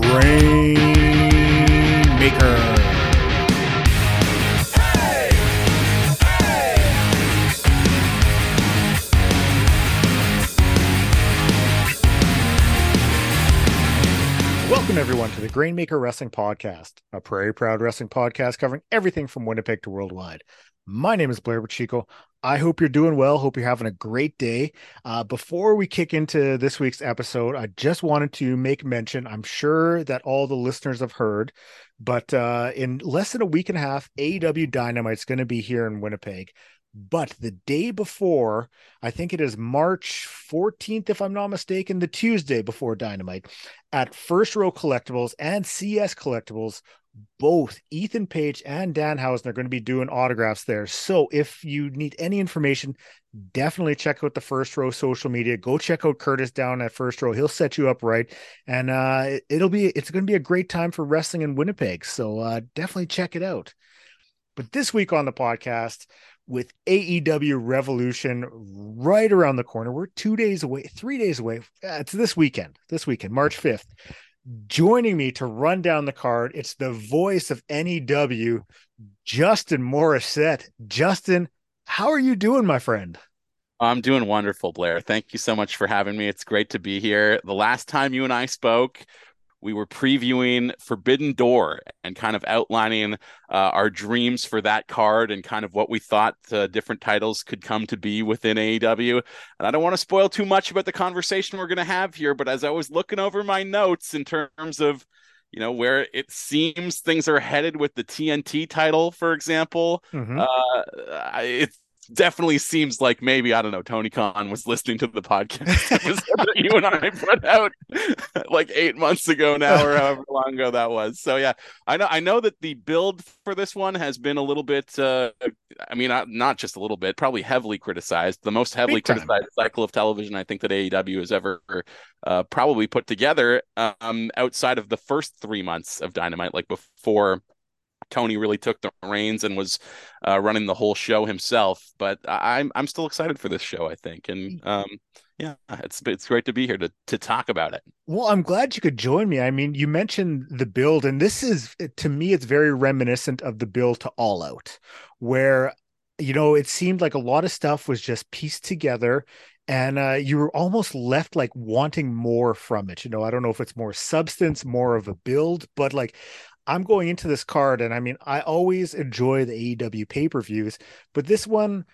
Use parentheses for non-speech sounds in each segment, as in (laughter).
Grain Maker. Welcome, everyone, to the Grainmaker Wrestling Podcast, a Prairie Proud Wrestling podcast covering everything from Winnipeg to worldwide. My name is Blair Pacheco. I hope you're doing well. Hope you're having a great day. Uh, before we kick into this week's episode, I just wanted to make mention. I'm sure that all the listeners have heard, but uh, in less than a week and a half, AEW Dynamite's going to be here in Winnipeg. But the day before, I think it is March 14th, if I'm not mistaken, the Tuesday before Dynamite, at First Row Collectibles and CS Collectibles, both Ethan Page and Danhausen are going to be doing autographs there. So if you need any information, definitely check out the First Row social media. Go check out Curtis down at First Row. He'll set you up right, and uh, it'll be it's going to be a great time for wrestling in Winnipeg. So uh, definitely check it out. But this week on the podcast, with AEW Revolution right around the corner. We're two days away, three days away. Uh, it's this weekend, this weekend, March 5th. Joining me to run down the card, it's the voice of NEW, Justin Morissette. Justin, how are you doing, my friend? I'm doing wonderful, Blair. Thank you so much for having me. It's great to be here. The last time you and I spoke, we were previewing Forbidden Door and kind of outlining uh, our dreams for that card and kind of what we thought uh, different titles could come to be within AEW. And I don't want to spoil too much about the conversation we're going to have here, but as I was looking over my notes in terms of you know where it seems things are headed with the TNT title, for example. Mm-hmm. Uh, it's definitely seems like maybe I don't know Tony Khan was listening to the podcast (laughs) that you and I put out (laughs) like eight months ago now or (laughs) however long ago that was. So yeah, I know I know that the build for this one has been a little bit. Uh, I mean, not, not just a little bit, probably heavily criticized. The most heavily criticized cycle of television I think that AEW has ever uh, probably put together um, outside of the first three months of Dynamite, like before Tony really took the reins and was uh, running the whole show himself. But I'm I'm still excited for this show. I think, and um, yeah, it's it's great to be here to to talk about it. Well, I'm glad you could join me. I mean, you mentioned the build, and this is to me, it's very reminiscent of the build to All Out, where you know it seemed like a lot of stuff was just pieced together and uh, you were almost left like wanting more from it. You know, I don't know if it's more substance, more of a build, but like I'm going into this card, and I mean, I always enjoy the AEW pay per views, but this one,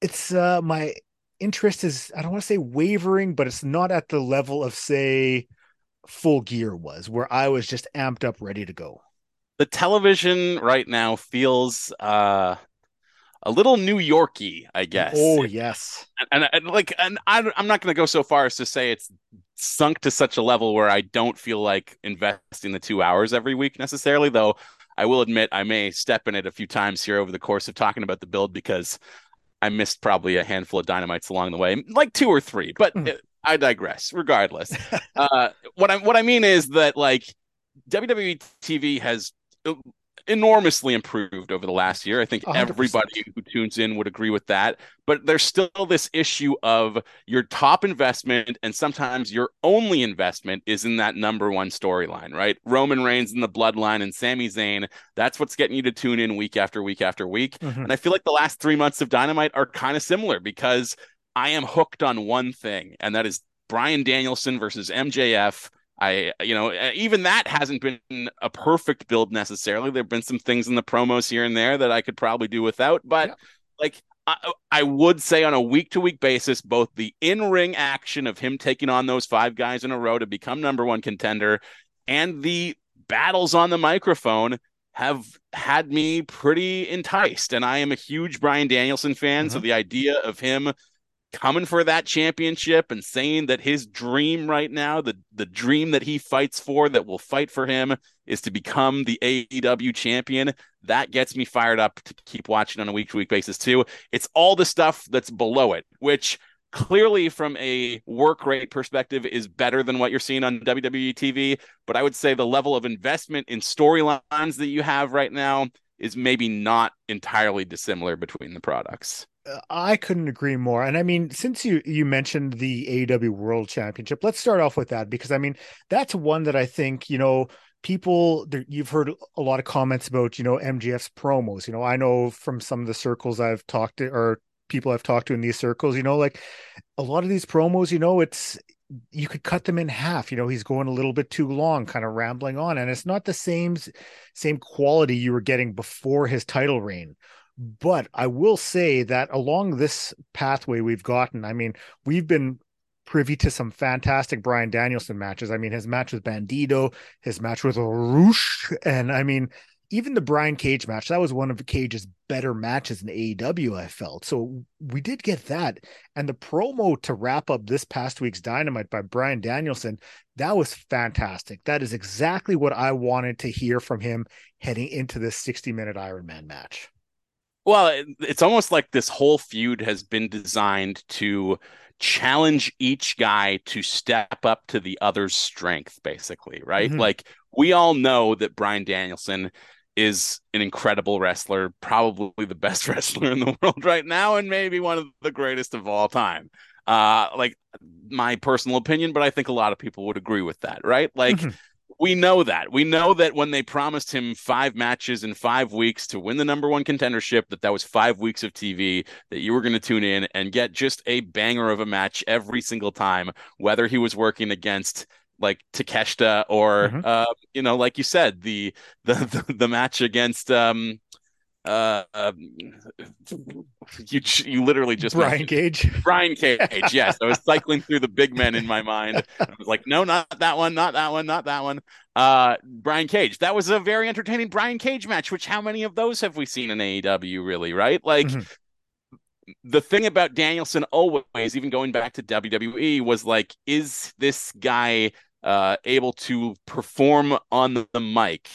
it's uh, my interest is I don't want to say wavering, but it's not at the level of say full gear was, where I was just amped up, ready to go. The television right now feels uh a little New Yorky, I guess. Oh yes, and, and, and like, and I, I'm not going to go so far as to say it's sunk to such a level where I don't feel like investing the two hours every week necessarily. Though I will admit I may step in it a few times here over the course of talking about the build because I missed probably a handful of dynamites along the way, like two or three. But mm. I digress. Regardless, (laughs) uh, what I what I mean is that like WWE TV has enormously improved over the last year. I think 100%. everybody who tunes in would agree with that. But there's still this issue of your top investment and sometimes your only investment is in that number one storyline, right? Roman Reigns and the bloodline and Sami Zayn. That's what's getting you to tune in week after week after week. Mm-hmm. And I feel like the last three months of Dynamite are kind of similar because I am hooked on one thing, and that is Bryan Danielson versus MJF I, you know, even that hasn't been a perfect build necessarily. There've been some things in the promos here and there that I could probably do without, but yeah. like I, I, would say on a week to week basis, both the in ring action of him taking on those five guys in a row to become number one contender and the battles on the microphone have had me pretty enticed. And I am a huge Bryan Danielson fan. Mm-hmm. So the idea of him coming for that championship and saying that his dream right now, the the dream that he fights for, that will fight for him, is to become the AEW champion. That gets me fired up to keep watching on a week to week basis too. It's all the stuff that's below it, which clearly from a work rate perspective is better than what you're seeing on WWE TV. But I would say the level of investment in storylines that you have right now is maybe not entirely dissimilar between the products I couldn't agree more. And I mean, since you you mentioned the AEW World Championship, let's start off with that because I mean, that's one that I think, you know, people you've heard a lot of comments about, you know, MJF's promos. You know, I know from some of the circles I've talked to or people I've talked to in these circles, you know, like a lot of these promos, you know, it's you could cut them in half. You know, he's going a little bit too long, kind of rambling on, and it's not the same same quality you were getting before his title reign. But I will say that along this pathway we've gotten, I mean, we've been privy to some fantastic Bryan Danielson matches. I mean, his match with Bandido, his match with Rush, and I mean, even the Brian Cage match, that was one of Cage's better matches in AEW, I felt. So we did get that. And the promo to wrap up this past week's Dynamite by Bryan Danielson, that was fantastic. That is exactly what I wanted to hear from him heading into this 60 minute Iron Man match. Well, it's almost like this whole feud has been designed to challenge each guy to step up to the other's strength, basically, right? Mm-hmm. Like we all know that Bryan Danielson is an incredible wrestler, probably the best (laughs) wrestler in the world right now, and maybe one of the greatest of all time. Uh, like my personal opinion, but I think a lot of people would agree with that, right? Like mm-hmm we know that. We know that when they promised him five matches in five weeks to win the number one contendership, that that was five weeks of TV that you were going to tune in and get just a banger of a match every single time, whether he was working against like Takeshita or mm-hmm. uh, you know, like you said, the the the, the match against um uh, um, you you literally just Brian Cage. (laughs) Brian Cage. Yes, I was cycling through the big men in my mind. I was like, no, not that one, not that one, not that one. Uh, Brian Cage. That was a very entertaining Brian Cage match. Which how many of those have we seen in AEW? Really, right? Like. Mm-hmm. The thing about Danielson always, even going back to WWE, was like, is this guy uh, able to perform on the mic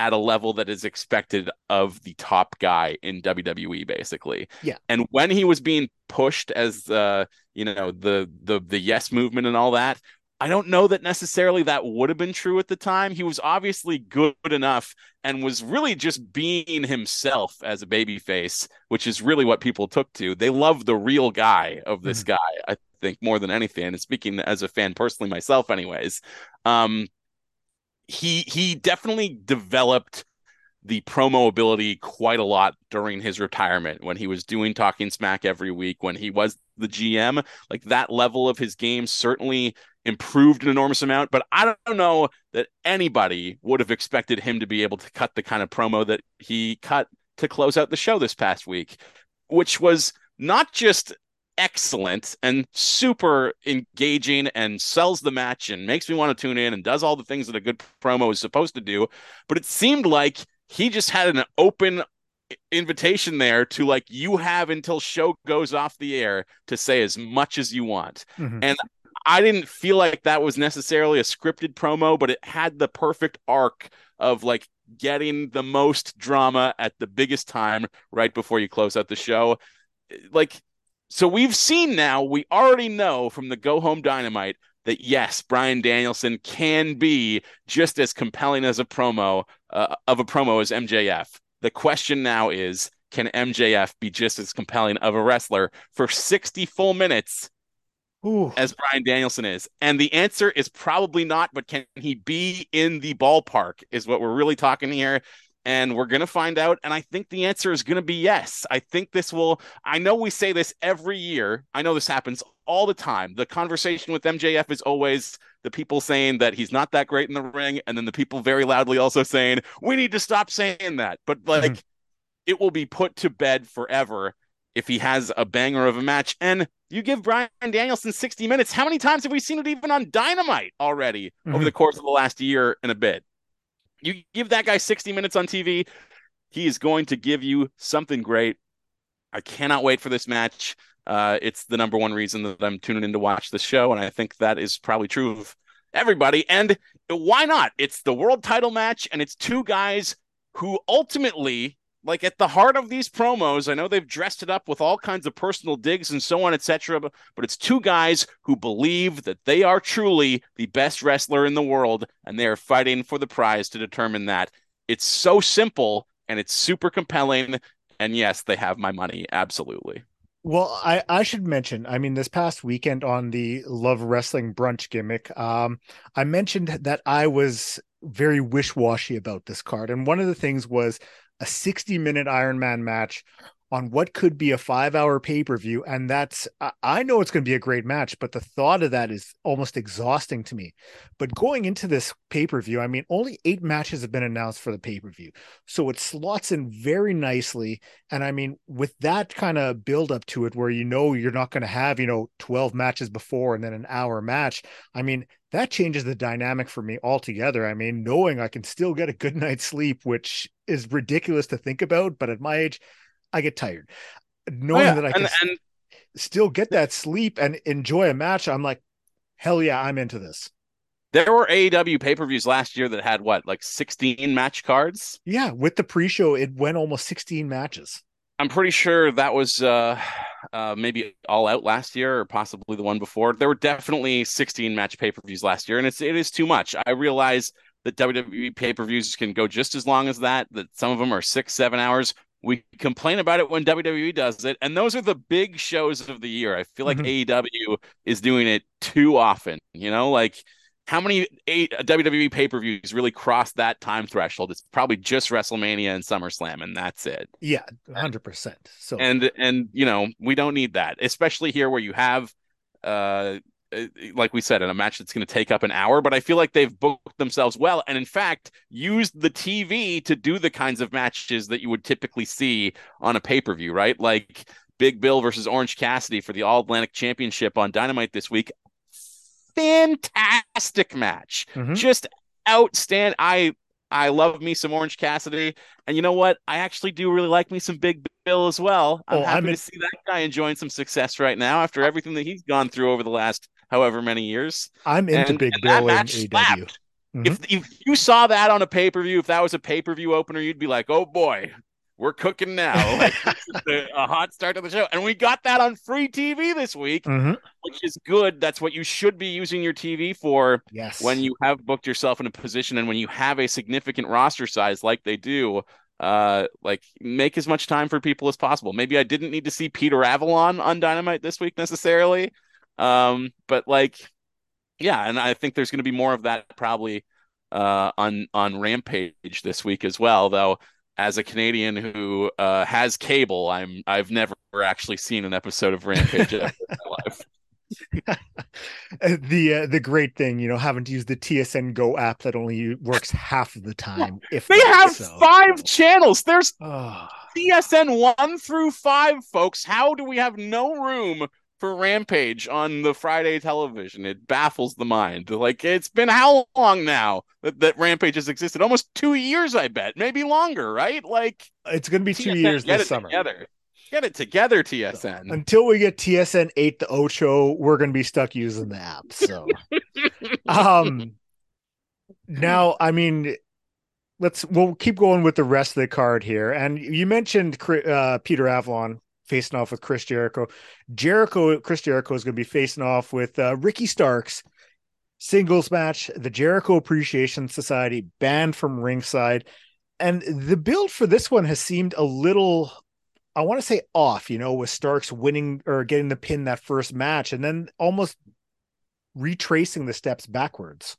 at a level that is expected of the top guy in WWE basically. Yeah. And when he was being pushed as uh you know the the the yes movement and all that, I don't know that necessarily that would have been true at the time. He was obviously good enough and was really just being himself as a babyface, which is really what people took to. They love the real guy of this mm-hmm. guy, I think, more than anything. And speaking as a fan personally myself, anyways. Um, he he definitely developed the promo ability quite a lot during his retirement when he was doing talking smack every week when he was the GM like that level of his game certainly improved an enormous amount but I don't know that anybody would have expected him to be able to cut the kind of promo that he cut to close out the show this past week which was not just excellent and super engaging and sells the match and makes me want to tune in and does all the things that a good promo is supposed to do. But it seemed like he just had an open invitation there to like you have until show goes off the air to say as much as you want. Mm-hmm. And I didn't feel like that was necessarily a scripted promo, but it had the perfect arc of like getting the most drama at the biggest time right before you close out the show. Like so we've seen now, we already know from the Go Home Dynamite that yes, Bryan Danielson can be just as compelling as a promo uh, of a promo as MJF. The question now is, can MJF be just as compelling of a wrestler for 60 full minutes Ooh. as Bryan Danielson is? And the answer is probably not, but can he be in the ballpark is what we're really talking here and we're going to find out and i think the answer is going to be yes. I think this will i know we say this every year. I know this happens all the time. The conversation with mjf is always the people saying that he's not that great in the ring and then the people very loudly also saying we need to stop saying that. But like mm-hmm. it will be put to bed forever if he has a banger of a match. And you give Bryan Danielson 60 minutes. How many times have we seen it even on dynamite already mm-hmm. over the course of the last year and a bit you give that guy 60 minutes on TV, he is going to give you something great. I cannot wait for this match. Uh, it's the number one reason that I'm tuning in to watch the show, and I think that is probably true of everybody. And why not? It's the world title match, and it's two guys who ultimately like at the heart of these promos, I know they've dressed it up with all kinds of personal digs and so on, etc. But, but it's two guys who believe that they are truly the best wrestler in the world, and they are fighting for the prize to determine that. It's so simple and it's super compelling. And yes, they have my money. Absolutely. Well, I, I should mention, I mean, this past weekend on the Love Wrestling brunch gimmick, um, I mentioned that I was very wish-washy about this card. And one of the things was a 60 minute Iron Man match on what could be a five hour pay per view. And that's, I know it's going to be a great match, but the thought of that is almost exhausting to me. But going into this pay per view, I mean, only eight matches have been announced for the pay per view. So it slots in very nicely. And I mean, with that kind of build up to it, where you know you're not going to have, you know, 12 matches before and then an hour match, I mean, that changes the dynamic for me altogether. I mean, knowing I can still get a good (laughs) night's sleep, which is ridiculous to think about, but at my age, I get tired. Knowing oh, yeah. that I can and, and, still get that sleep and enjoy a match, I'm like, hell yeah, I'm into this. There were AEW pay per views last year that had what, like 16 match cards? Yeah, with the pre show, it went almost 16 matches. I'm pretty sure that was uh, uh, maybe all out last year or possibly the one before. There were definitely 16 match pay per views last year, and it's it is too much. I realize that WWE pay per views can go just as long as that. That some of them are six, seven hours. We complain about it when WWE does it, and those are the big shows of the year. I feel like mm-hmm. AEW is doing it too often. You know, like how many eight WWE pay per views really cross that time threshold? It's probably just WrestleMania and SummerSlam, and that's it. Yeah, hundred percent. So and and you know we don't need that, especially here where you have uh, like we said, in a match that's going to take up an hour, but I feel like they've booked themselves well. And in fact, used the TV to do the kinds of matches that you would typically see on a pay per view, right? Like Big Bill versus Orange Cassidy for the All Atlantic Championship on Dynamite this week. Fantastic match. Mm-hmm. Just outstanding. I I love me some Orange Cassidy, and you know what? I actually do really like me some Big Bill as well. I'm oh, happy I'm in... to see that guy enjoying some success right now after everything that he's gone through over the last however many years. I'm into and, Big and Bill and AW. Mm-hmm. If if you saw that on a pay per view, if that was a pay per view opener, you'd be like, "Oh boy, we're cooking now." (laughs) Like, a hot start to the show, and we got that on free TV this week, mm-hmm. which is good. That's what you should be using your TV for. Yes. When you have booked yourself in a position, and when you have a significant roster size like they do, uh like make as much time for people as possible maybe i didn't need to see peter avalon on dynamite this week necessarily um, but like, yeah, and I think there's going to be more of that probably uh, on on Rampage this week as well. Though, as a Canadian who uh, has cable, I'm I've never actually seen an episode of Rampage in my life. (laughs) the uh, the great thing, you know, having to use the TSN Go app that only works half of the time. (laughs) If they have so. five channels, there's oh. TSN one through five, folks. How do we have no room for Rampage on the Friday television. It baffles the mind. Like it's been how long now that, that Rampage has existed? Almost two years, I bet, maybe longer, right? Like it's gonna be two years this summer. Together. Get it together, TSN. Until we get TSN eight the Ocho, we're gonna be stuck using the app. So (laughs) um now I mean let's we'll keep going with the rest of the card here. And you mentioned uh, Peter Avalon facing off with Chris Jericho. Jericho, Chris Jericho is going to be facing off with uh, Ricky Starks. Singles match, the Jericho Appreciation Society banned from ringside. And the build for this one has seemed a little, I want to say off, you know, with Starks winning or getting the pin that first match and then almost retracing the steps backwards.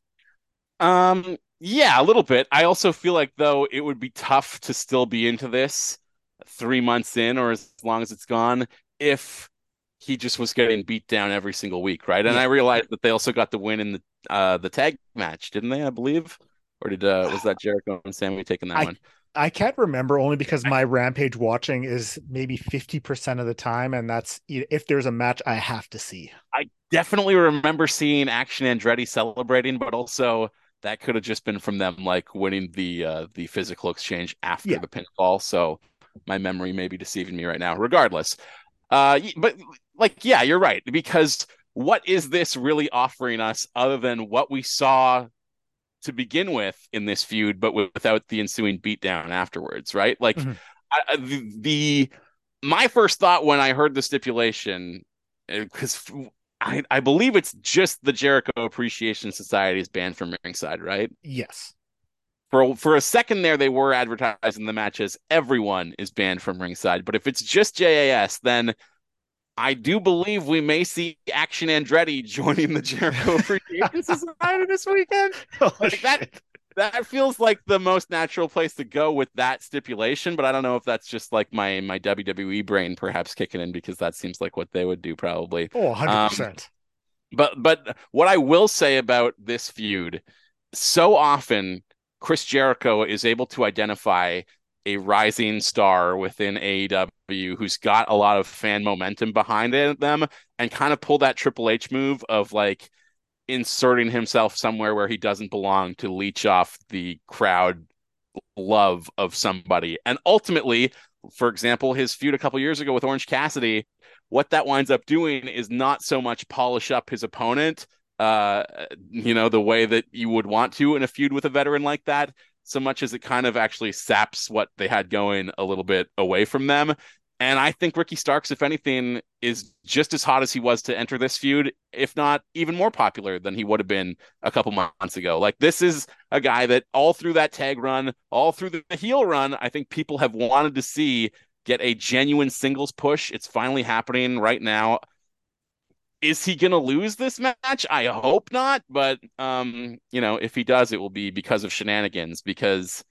Um, yeah, a little bit. I also feel like though it would be tough to still be into this three months in or as long as it's gone if he just was getting beat down every single week, right? And. I realized that they also got the win in the uh the tag match, didn't they? I believe, or did uh was that Jericho and Sammy taking that I, one? I can't remember only because my Rampage watching is maybe fifty percent of the time, and that's if there's a match I have to see. I definitely remember seeing Action Andretti celebrating, but also that could have just been from them like winning the uh the physical exchange after yeah. the pinfall. So my memory may be deceiving me right now. Regardless, uh, but like, yeah, you're right because what is this really offering us other than what we saw to begin with in this feud, but without the ensuing beatdown afterwards, right? Like mm-hmm. I, the, the my first thought when I heard the stipulation, because uh, I, I believe it's just the Jericho Appreciation Society is banned from ringside, right? Yes for for a second there they were advertising the match as everyone is banned from ringside but if it's just JAS then I do believe we may see Action Andretti (laughs) joining the Jericho (laughs) Appreciation Society this weekend. Oh, like that, that feels like the most natural place to go with that stipulation, but I don't know if that's just like my my WWE brain perhaps kicking in because that seems like what they would do probably. Oh, 100%. Um, but but what I will say about this feud, so often Chris Jericho is able to identify a rising star within AEW who's got a lot of fan momentum behind them and kind of pull that Triple H move of like inserting himself somewhere where he doesn't belong to leech off the crowd love of somebody. And ultimately, for example, his feud a couple years ago with Orange Cassidy, what that winds up doing is not so much polish up his opponent, uh, you know, the way that you would want to in a feud with a veteran like that, so much as it kind of actually saps what they had going a little bit away from them. And I think Ricky Starks, if anything, is just as hot as he was to enter this feud, if not even more popular than he would have been a couple months ago. Like, this is a guy that all through that tag run, all through the heel run, I think people have wanted to see get a genuine singles push. It's finally happening right now. Is he going to lose this match? I hope not. But, um, you know, if he does, it will be because of shenanigans, because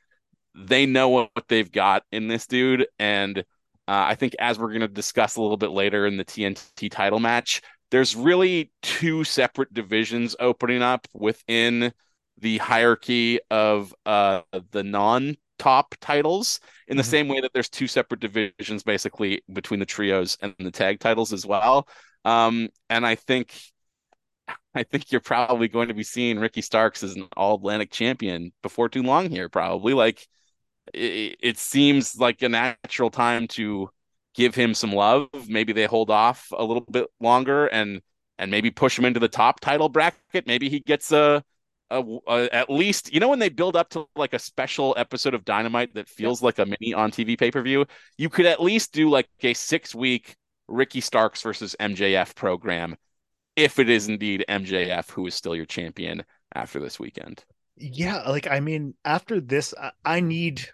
they know what they've got in this dude. And, uh, I think as we're going to discuss a little bit later in the TNT title match, there's really two separate divisions opening up within the hierarchy of uh, the non top titles in the mm-hmm. same way that there's two separate divisions basically between the trios and the tag titles as well. Um, and I think (laughs) I think you're probably going to be seeing Ricky Starks as an all Atlantic champion before too long here, probably. Like it, it seems like a natural time to give him some love. Maybe they hold off a little bit longer and and maybe push him into the top title bracket. Maybe he gets a, a, a at least you know when they build up to like a special episode of Dynamite that feels like a mini on TV pay per view. You could at least do like a six week Ricky Starks versus MJF program if it is indeed MJF who is still your champion after this weekend. Yeah, like I mean, after this, I, I need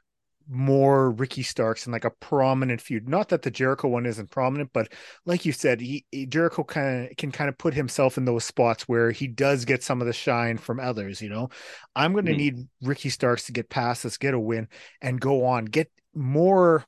more Ricky Starks and like a prominent feud. Not that the Jericho one isn't prominent, but like you said, he, he Jericho kind of can kind of put himself in those spots where he does get some of the shine from others. You know, I'm going to mm-hmm. need Ricky Starks to get past this, get a win, and go on, get more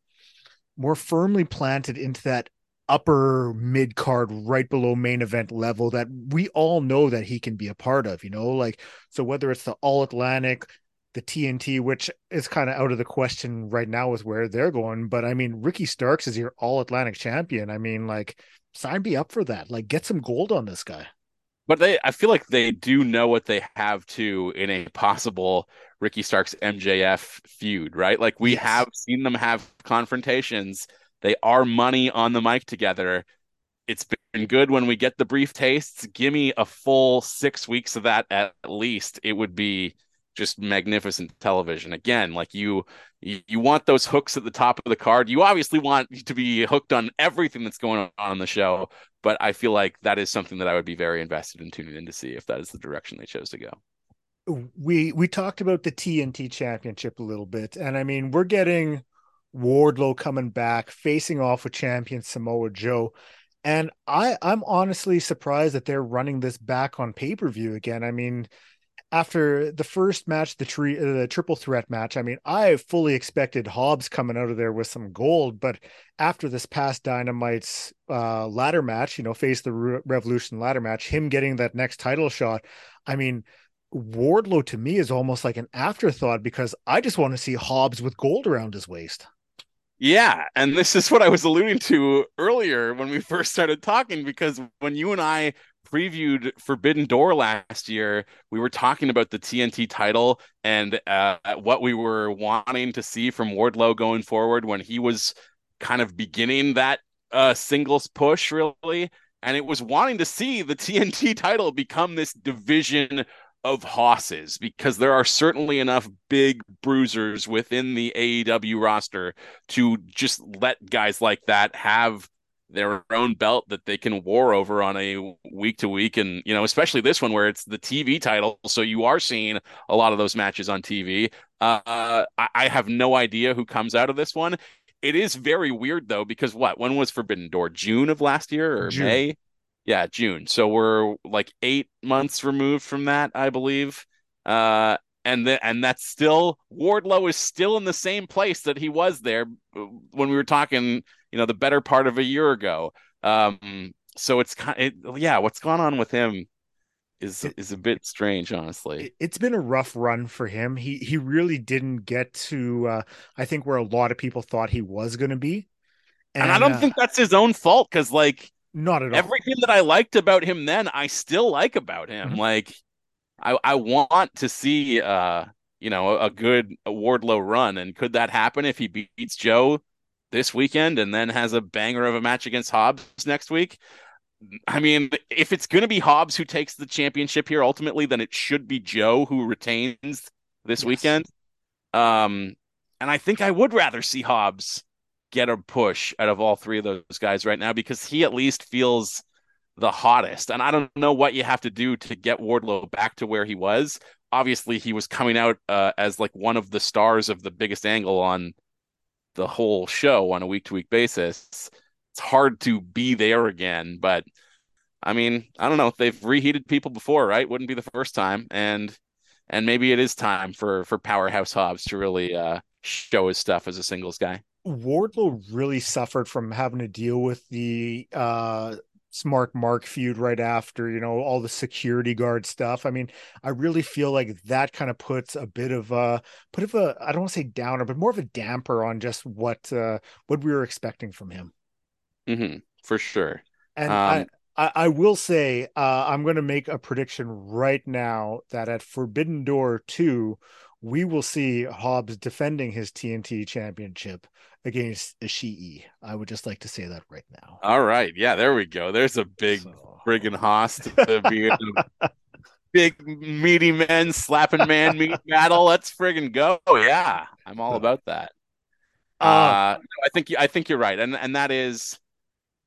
more firmly planted into that upper mid card right below main event level that we all know that he can be a part of you know like so whether it's the all atlantic the TNT, which is kind of out of the question right now with where they're going. But I mean, Ricky Starks is your all Atlantic champion. I mean, like, sign me up for that. Like, get some gold on this guy. But they, I feel like they do know what they have to in a possible Ricky Starks MJF feud, right? Like, we yes. have seen them have confrontations. They are money on the mic together. It's been good when we get the brief tastes. Give me a full six weeks of that at least. It would be just magnificent television. Again, like you, you want those hooks at the top of the card. You obviously want to be hooked on everything that's going on in the show, but I feel like that is something that I would be very invested in tuning in to see if that is the direction they chose to go. We we talked about the TNT championship a little bit, and I mean we're getting Wardlow coming back, facing off with champion Samoa Joe. And I, I'm honestly surprised that they're running this back on pay per view again. I mean, after the first match, the tree, the triple threat match, I mean, I fully expected Hobbs coming out of there with some gold, but after this past Dynamite's uh, ladder match, you know, face the Re- Revolution ladder match, him getting that next title shot, I mean, Wardlow to me is almost like an afterthought because I just want to see Hobbs with gold around his waist. Yeah, and this is what I was alluding to earlier when we (laughs) first started talking because when you and I previewed Forbidden Door last year, we were talking about the TNT title and uh, what we were wanting to see from Wardlow going forward when he was kind of beginning that uh, singles push, really. And it was wanting to see the TNT title become this division of hosses because there are certainly enough big bruisers within the AEW roster to just let guys like that have their own belt that they can war over on a week to week and you know especially this one where it's the tv title so you are seeing a lot of those matches on tv uh, I, I have no idea who comes out of this one it is very weird though because what when was Forbidden Door? June of last year or June. May? Yeah, June. So we're like eight months removed from that, I believe. Uh, and the, and that's still Wardlow is still in the same place that he was there when we were talking, you know, the better part of a year ago. Um, so it's kind, it, yeah, what's gone on with him is is a bit strange, honestly. It- It's been a rough run for him. He he really didn't get to uh I think where a lot of people thought he was going to be. and, I don't uh, think that's his own fault because like not at all. everything that I liked about him then, I still like about him. Mhm. Like, I I want to see uh you know a, a good Wardlow run, and could that happen if he beats Joe this weekend and then has a banger of a match against Hobbs next week? I mean, if it's going to be Hobbs who takes the championship here ultimately, then it should be Joe who retains this Yes. weekend. Um, and I think I would rather see Hobbs get a push out of all three of those guys right now because he at least feels the hottest. And I don't know what you have to do to get Wardlow back to where he was. Obviously, he was coming out uh, as like one of the stars of the biggest angle on the whole show on a week to week basis. It's hard to be there again, but I mean, I don't know. They've reheated people before, right? Wouldn't be the first time, and and maybe it is time for for Powerhouse Hobbs to really uh, show his stuff as a singles guy. Wardlow really suffered from having to deal with the uh Smart Mark feud right after, you know, all the security guard stuff. I mean, I really feel like that kind of puts a bit of a put of a I don't want to say downer, but more of a damper on just what uh what we were expecting from him. Mm-hmm, for sure. And Um, I, I I will say uh I'm gonna make a prediction right now that at Forbidden Door 2, we will see Hobbs defending his TNT championship against Ishii. I would just like to say that right now. All right, yeah, there we go. There's a big So- friggin' (laughs) host to be big meaty men slapping man meat (laughs) battle. Let's friggin' go. Yeah, I'm all about that. Uh, Uh, no, I think I think you're right, and and that is,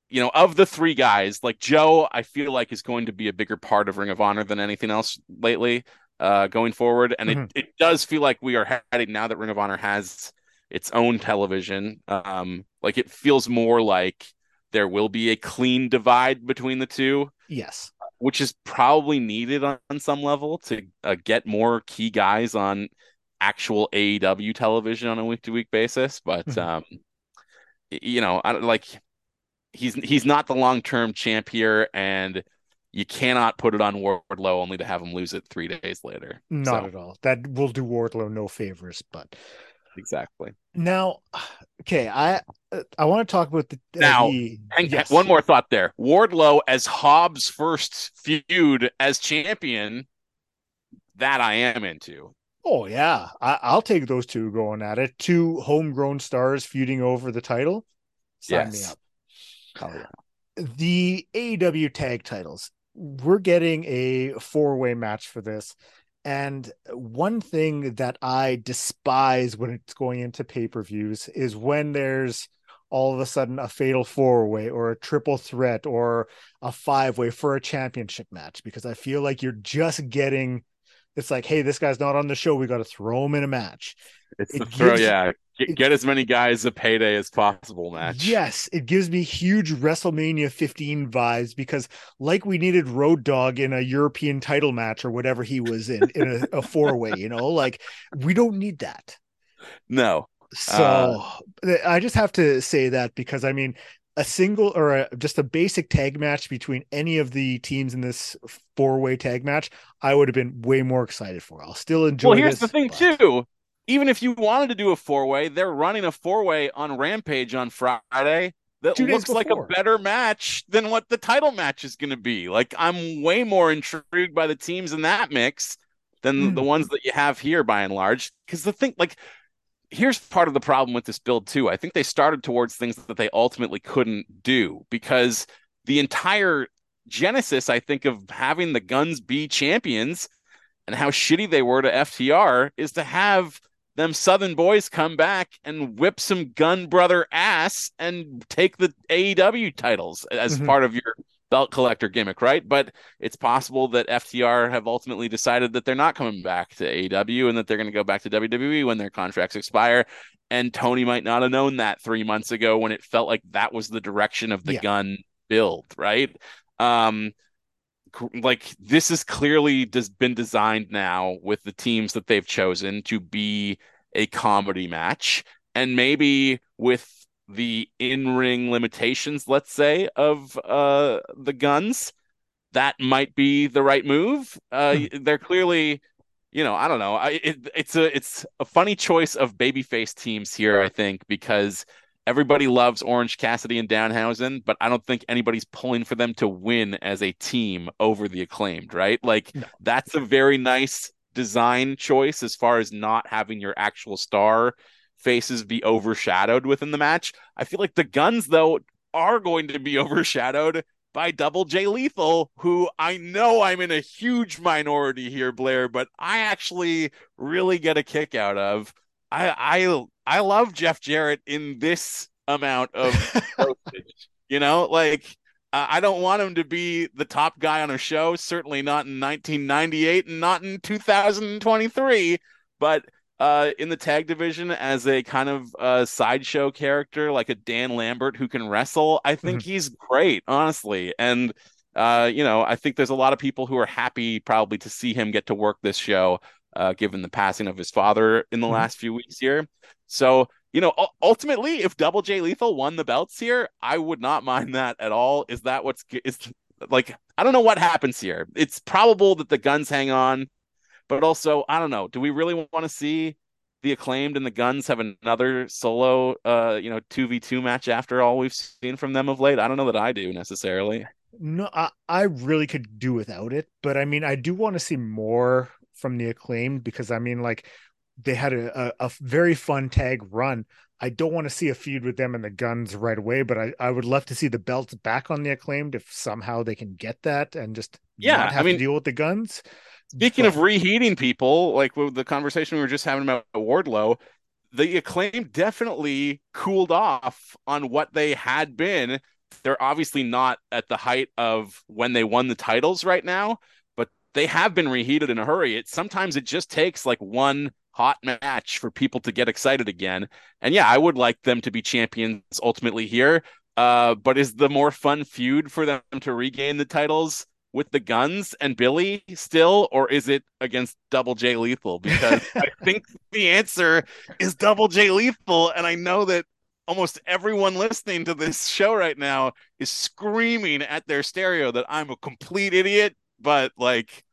you know, of the three guys, like Joe, I feel like is going to be a bigger part of Ring of Honor than anything else lately, uh, going forward, and Mhm. it it does feel like we are heading now that Ring of Honor has its own television. Um, like it feels more like there will be a clean divide between the two yes. which is probably needed on, on some level to uh, get more key guys on actual AEW television on a week to week basis. But Mhm. um, you know, I like he's he's not the long term champ here, and you cannot put it on Wardlow only to have him lose it three days later. Not So, at all. That will do Wardlow no favors. But exactly. now, okay, I I want to talk about the uh, Now, the- yes. One more thought there. Wardlow as Hobbs' first feud as champion. That I am into. Oh yeah, I, I'll take those two going at it. Two homegrown stars feuding over the title. Sign me up. Oh yeah. The AEW tag titles. We're getting a four-way match for this. And one thing that I despise when it's going into pay-per-views is when there's all of a sudden a fatal four-way or a triple threat or a five-way for a championship match because I feel like you're just getting it's like, hey, this guy's not on the show. We got to throw him in a match. It's It the throw, gives- yeah. Get, it- get as many guys a payday as possible match. Yes, it gives me huge WrestleMania 15 vibes because, like, we needed Road Dog in a European title match or whatever he was in, in a, a four way, you know, like, we don't need that. No. So Uh, I just have to say that because, I mean, a single or a, just a basic tag match between any of the teams in this four way tag match, I would have been way more excited for. I'll still enjoy Well, here's this, the thing but- too. Even if you wanted to do a four way, they're running a four way on Rampage on Friday that Two looks like a better match than what the title match is going to be. Like I'm way more intrigued by the teams in that mix than Mm. the ones that you have here by and large. Because the thing, like, here's part of the problem with this build too. I think they started towards things that they ultimately couldn't do because the entire genesis, I think, of having the guns be champions and how shitty they were to FTR is to have them Southern boys come back and whip some gun brother ass and take the AEW titles as Mhm. part of your belt collector gimmick, right? But it's possible that FTR have ultimately decided that they're not coming back to AEW and that they're going to go back to WWE when their contracts expire. And Tony might not have known that three months ago when it felt like that was the direction of the yeah. gun build, right? Um, like this has clearly just been designed now with the teams that they've chosen to be a comedy match and maybe with the in-ring limitations let's say of uh the guns that might be the right move uh hmm. they're clearly you know i don't know I, it, it's a it's a funny choice of babyface teams here i think because everybody loves Orange Cassidy and Danhausen, but I don't think anybody's pulling for them to win as a team over the acclaimed, right? Like no. that's a very nice design choice as far as not having your actual star faces be overshadowed within the match. I feel like the guns though are going to be (laughs) overshadowed by Double J Lethal, who I know I'm in a huge minority here, Blair, but I actually really get a kick out of. I I I love Jeff Jarrett in this amount of (laughs) you know, like uh, I don't want him to be the top guy on a show. Certainly not in 1998 and not in 2023. But uh, in the tag division, as a kind of uh, sideshow character, like a Dan Lambert who can wrestle, I think mm-hmm. he's great, honestly. And uh, you know, I think there's a lot of people who are happy probably to see him get to work this show uh, given the passing of his father in the mm-hmm. last few weeks here. So, you know, ultimately, if Double J Lethal won the belts here, I would not (laughs) mind that at all. Is that what's is like? I don't know what happens here. It's probable that the guns hang on, but also I don't know. Do we really want to see the acclaimed and the guns have another solo, uh, you know, two v two match after all we've seen from them of late? I don't know that I do necessarily. No, I, I really could do without it, but I mean, I do want to see more from the acclaimed because I mean, like they had a, a, a very fun tag run. I don't want to see a feud with them and the guns right away, but I, I would love to see the belts back on the acclaimed if somehow they can get that and just yeah, have I mean, to deal with the guns. Speaking of reheating people, like with the conversation we were just having about Wardlow, the acclaim definitely cooled off on what they had been. They're obviously not at the height of when they won the titles right now, but they have been reheated in a hurry. It sometimes it just takes like one hot match for people to get excited again. And yeah, I would like them to be champions ultimately here. Uh, but is the more fun feud for them to regain the titles with the guns and Billy still, or is it against Double J Lethal? Because I (laughs) think the answer is Double J Lethal, and I know that almost everyone listening to this show right now is screaming at their stereo that I'm a complete idiot but like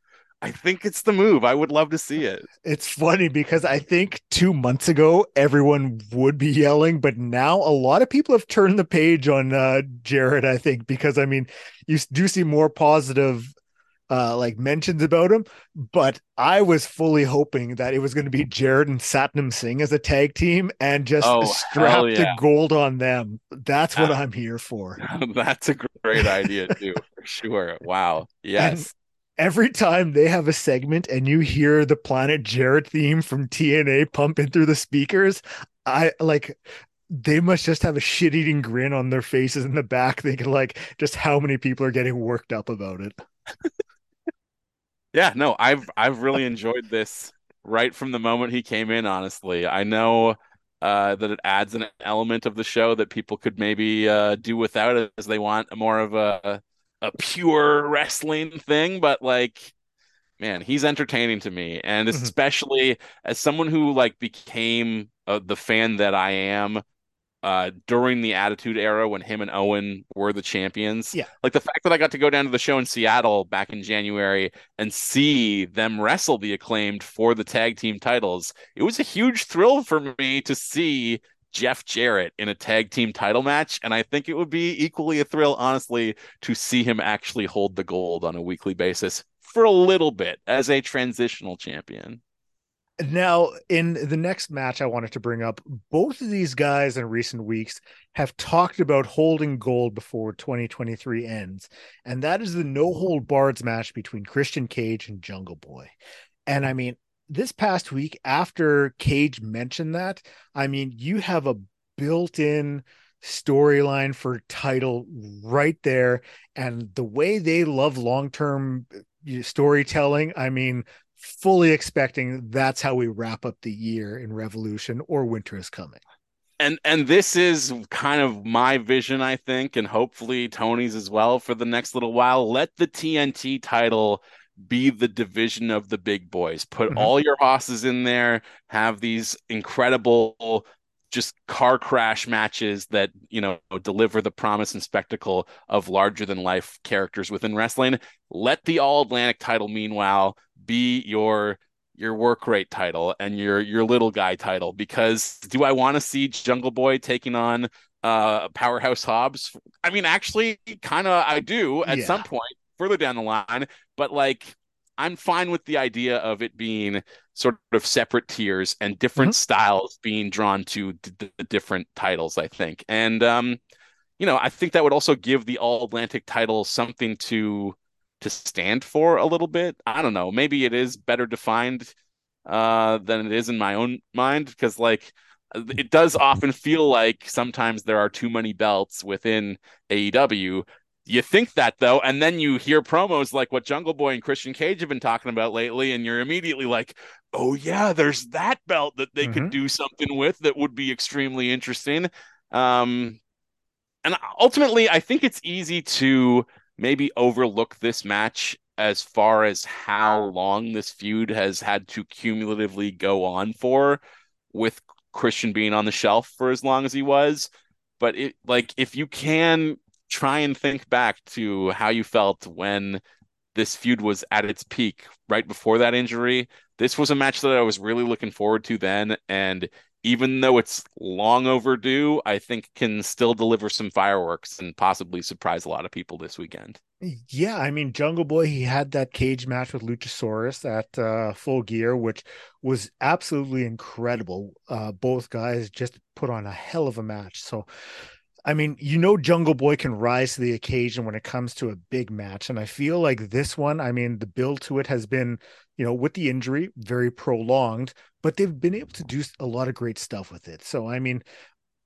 I think it's the move. I would love to see it. It's funny because I think two months ago everyone would be yelling, but now a lot of people have turned the page on uh, Jarrett. I think because I mean, you do see more positive uh, like mentions about him, but I was fully hoping that it was going to be Jarrett and Satnam Singh as a tag team and just oh, strap yeah. the gold on them. That's what I'm here for. (laughs) That's a great idea too, for sure. Wow. Yes. Every time they have a segment and you hear the Planet Jarrett theme from TNA pumping through the speakers, I like they must just have a shit eating grin on their faces in the back, (laughs) thinking like just how many people are getting worked up about it. yeah, no, I've I've really enjoyed this right from the moment he came in. Honestly, I know uh, that it adds an element of the show that people could maybe uh, do without as they want more of a a pure wrestling thing, but like man, he's entertaining to me, and mm-hmm. especially as someone who like became uh, the fan that I am uh during the attitude era when him and Owen were the champions. Yeah. Like the fact that I got to go down to the show in Seattle back in January and see them wrestle the acclaimed for the tag team titles. It was a huge thrill for me to see Jeff Jarrett in a tag team title match. And I think it would be equally a thrill, honestly, to see him actually hold the gold on a weekly basis for a little bit as a transitional champion. Now, in the next match, I wanted to bring up both of these guys in recent weeks have talked about holding gold before 2023 ends, and that is the no hold barred match between Christian Cage and Jungle Boy. And I mean, this past week, after Cage mentioned that, I mean, you have a built in storyline for title right there. And the way they love long term uh, storytelling, I mean, fully expecting that's how we wrap up the year in Revolution or Winter is Coming. And and this is kind of my vision, I think, and hopefully Tony's as well for the next little while. Let the TNT title be the division of the big boys. Put mm-hmm. all your hosses in there, have these incredible just car crash matches that you know deliver the promise and spectacle of larger than life characters within wrestling let the all atlantic title meanwhile be your your work rate title and your your little guy title because do i want to see jungle boy taking on uh powerhouse hobbs i mean actually kind of i do at yeah. some point further down the line but like I'm fine with the idea of it being sort of separate tiers and different mm-hmm. styles being drawn to d- the different titles. I think, and um, you know, I think that would also give the All Atlantic title something to to stand for a little bit. I don't know. Maybe it is better defined uh, than it is in my own mind because, like, it does often feel like sometimes there are too many belts within AEW you think that though, and then you hear promos like what Jungle Boy and Christian Cage have been talking about lately, and you're immediately like, oh yeah, there's that belt that they mm-hmm. could do something with that would be extremely interesting. Um, and ultimately, I think it's easy to maybe overlook this match as far as how long this feud has had to cumulatively go on for, with Christian being on the shelf for as long as he was. But it like if you can try and think back to how you felt when this feud was at its peak right before that injury. This was a match that I was really looking forward to then. And even though it's long overdue, I think can still deliver some fireworks and possibly surprise a lot of people this weekend. Yeah, I mean Jungle Boy, he had that cage match with Luchasaurus at uh, Full Gear, which was absolutely incredible. Uh, both guys just put on a hell of a match. So I mean, you know, Jungle Boy can rise to the occasion when it comes to a big match. And I feel like this one, I mean, the build to it has been, you know, with the injury, very prolonged, but they've been able to do a lot of great stuff with it. So, I mean,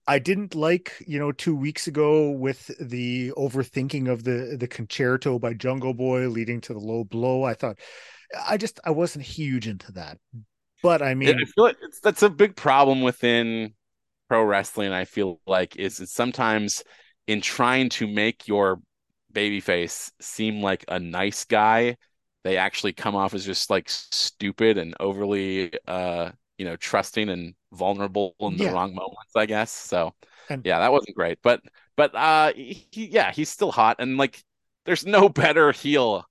I didn't like, you know, two weeks ago with the overthinking of the the Con-Chair-To by Jungle Boy leading to the low blow. I thought I just I wasn't huge into that. But I mean, I feel like that's a big problem within pro wrestling i feel like is sometimes in trying to make your babyface seem like a nice guy they actually come off as just like stupid and overly uh you know trusting and vulnerable in the yeah. wrong moments i guess. So and, yeah that wasn't great. But but uh he, yeah he's still hot and like there's no better heel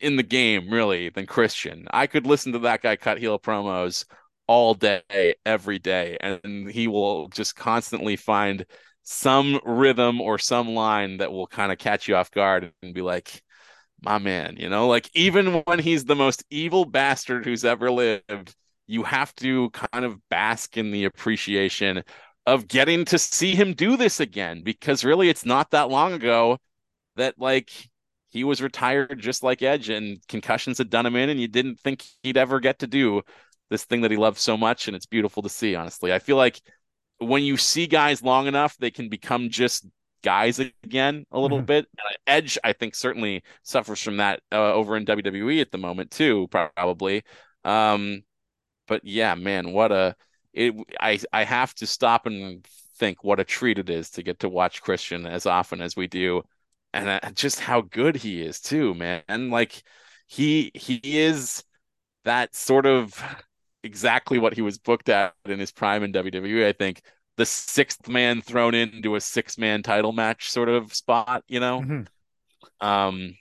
in the game really than christian. I could listen to that guy cut heel promos all day, every day. And he will just constantly find some rhythm or some line that will kind of catch you off guard and be like, my man, you know, like even when he's the most evil bastard who's ever lived, you have to kind of bask in the appreciation of getting to see him do this again because really it's not that long ago that like he was retired just like Edge and concussions had done him in and you didn't think he'd ever get to do this thing that he loves so much, and it's beautiful to see. Honestly, I feel like when you see guys long enough, they can become just guys again a little mm-hmm. bit. And Edge, I think, certainly suffers from that uh, over in WWE at the moment too, probably. Um, but yeah, man, what a it. I I have to stop and think what a treat it is to get to watch Christian as often as we do, and uh, just how good he is too, man. And like he he is that sort of exactly what he was booked at in his prime in WWE. I think the sixth man thrown into a six man title match sort of spot, you know. Mm-hmm. Um,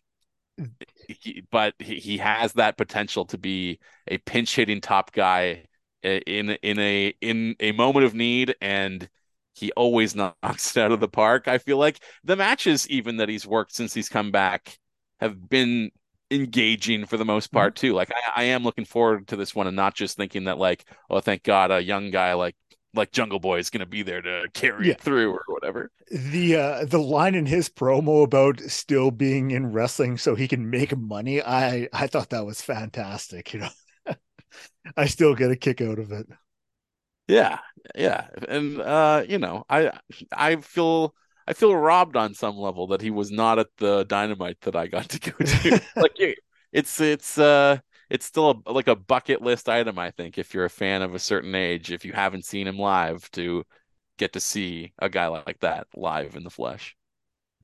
he, but he, he has that potential to be a pinch hitting top guy in in a in a moment of need and he always (laughs) knocks it out of the park. I feel like the matches even that he's worked since he's come back have been engaging for the most mm-hmm. part too. Like I, I am looking forward to this one and not just thinking that like, oh, thank God, a young guy like like Jungle Boy is going to be there to carry yeah. it through or whatever. The uh the line in his promo about still being in wrestling so he can make money, I I thought that was fantastic, you know. (laughs) I still get a kick out of it. Yeah, yeah, and uh, you know, I I feel I feel robbed on some level that he was not at the Dynamite that I got to go to. (laughs) like it's it's uh it's still a, like a bucket list item, I think, if you're a fan of a certain age, if you haven't seen him live, to get to see a guy like that live in the flesh.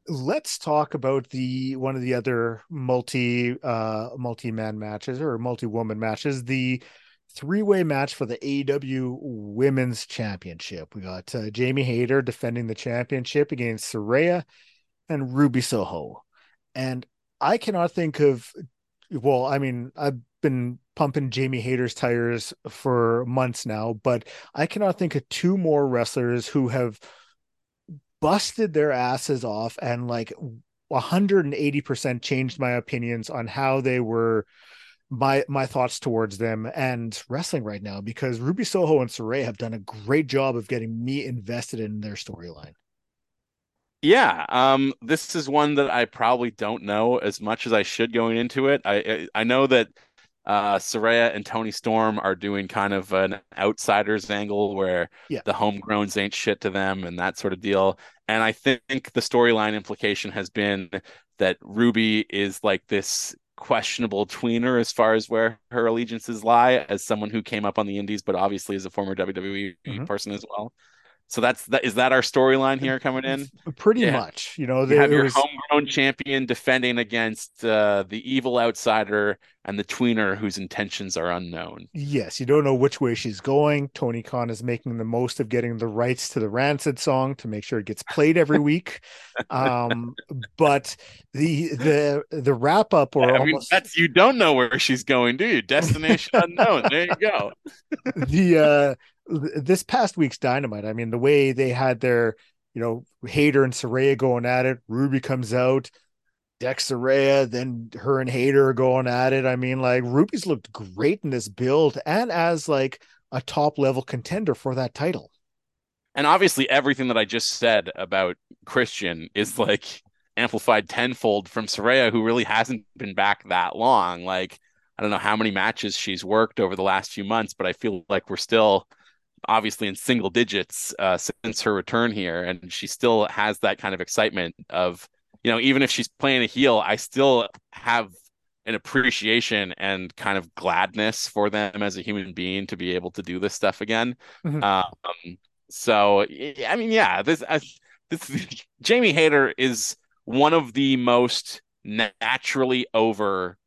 Let's talk about the one of the other multi uh multi man matches or multi woman matches, the three way match for the AEW Women's Championship. We got uh, Jamie Hayter defending the championship against Saraya and Ruby Soho. And I cannot think of, well, I mean, I've been pumping Jamie Hayter's tires for months now, but I cannot think of two more wrestlers who have busted their asses off and like 180% changed my opinions on how they were my my thoughts towards them and wrestling right now because Ruby Soho and Saraya have done a great job of getting me invested in their storyline. Yeah, um, this is one that I probably don't know as much as I should going into it. I I know that uh, Saraya and Toni Storm are doing kind of an outsiders angle where yeah. the homegrowns ain't shit to them and that sort of deal. And I think the storyline implication has been that Ruby is like this questionable tweener as far as where her allegiances lie as someone who came up on the indies but obviously is a former WWE mm-hmm. person as well. So that's that. Is that our storyline here coming in? Pretty yeah. much. You know, you have your was... homegrown champion defending against uh, the evil outsider and the tweener whose intentions are unknown. Yes, you don't know which way she's going. Tony Khan is making the most of getting the rights to the Rancid song to make sure it gets played every week. (laughs) um, but the the the wrap up or I mean, almost that's you don't know where she's going, do you? Destination unknown. There you go. (laughs) the uh this past week's Dynamite, I mean, the way they had their, you know, Hayter and Saraya going at it, Ruby comes out, Dex Saraya, then her and Hayter are going at it. I mean, like Ruby's looked great in this build and as like a top level contender for that title. And obviously, everything that I just said about Christian is like amplified tenfold from Saraya, who really hasn't been back that long. Like, I don't know how many matches she's worked over the last few months, but I feel like we're still obviously in single digits uh, since her return here, and she still has that kind of excitement of you know even if she's playing a heel, I still have an appreciation and kind of gladness for them as a human being to be able to do this stuff again. Mm-hmm. Um, so I mean, yeah, this uh, this (laughs) Jamie Hayter is one of the most naturally over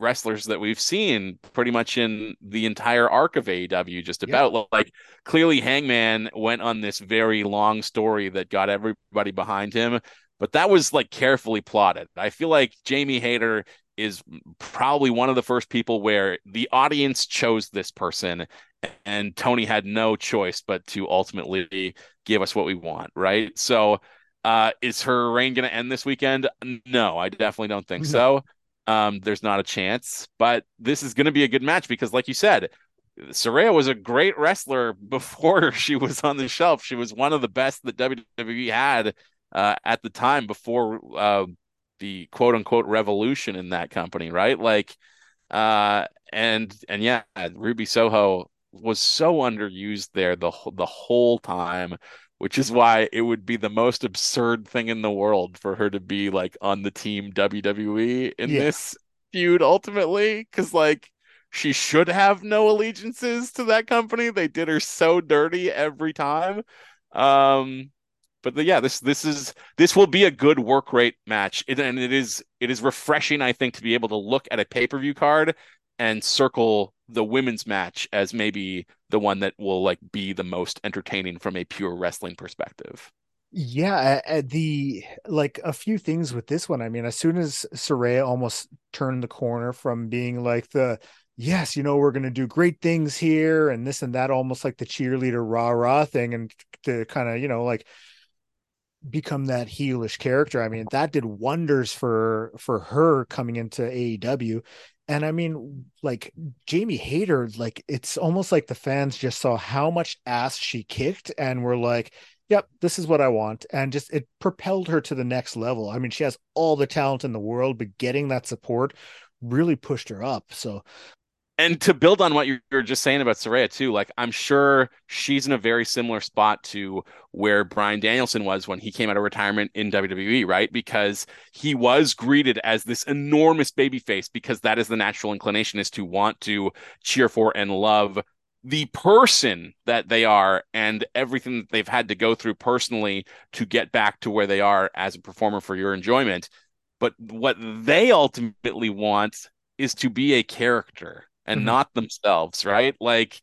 wrestlers that we've seen pretty much in the entire arc of AEW, just about yeah. like clearly Hangman went on this very long story that got everybody behind him, but that was like carefully plotted. I feel like Jamie Hayter is probably one of the first people where the audience chose this person and Tony had no choice but to ultimately give us what we want, right? So uh, is her reign going to end this weekend? No, I definitely don't think (laughs) so. Um, there's not a chance, but this is going to be a good match because, like you said, Saraya was a great wrestler (laughs) before she was on the shelf. She was one of the best that WWE had uh, at the time before uh, the quote unquote revolution in that company, right? Like, uh, and and yeah, Ruby Soho was so underused there the the whole time which is why it would be the most absurd thing in the world for her to be like on the team WWE in yeah. this feud ultimately cuz like she should have no allegiances to that company. They did her so dirty every time. Um but the, yeah, this this is this will be a good work rate match, it, and it is it is refreshing, I think, to be able to look at a pay per view card and circle the women's match as maybe the one that will like be the most entertaining from a pure wrestling perspective. Yeah, the like a few things with this one. I mean, as soon as Saraya almost turned the corner from being like the yes, you know, we're going to do great things here and this and that, almost like the cheerleader rah rah thing, and to kind of you know like become that heelish character. I mean, that did wonders for for her coming into AEW. And I mean, like Jamie Hayter, like it's almost like the fans just saw how much ass she kicked and were like, yep, this is what I want. And just it propelled her to the next level. I mean, she has all the talent in the world, but getting that support really pushed her up. So and to build on what you were just saying about Saraya too, like I'm sure she's in a very similar spot to where Bryan Danielson was when he came out of retirement in WWE, right? Because he was greeted as this enormous babyface because that is the natural inclination is to want to cheer for and love the person that they are and everything that they've had to go through personally to get back to where they are as a performer for your enjoyment. But what they ultimately want is to be a character and mm-hmm. not themselves, right? Like,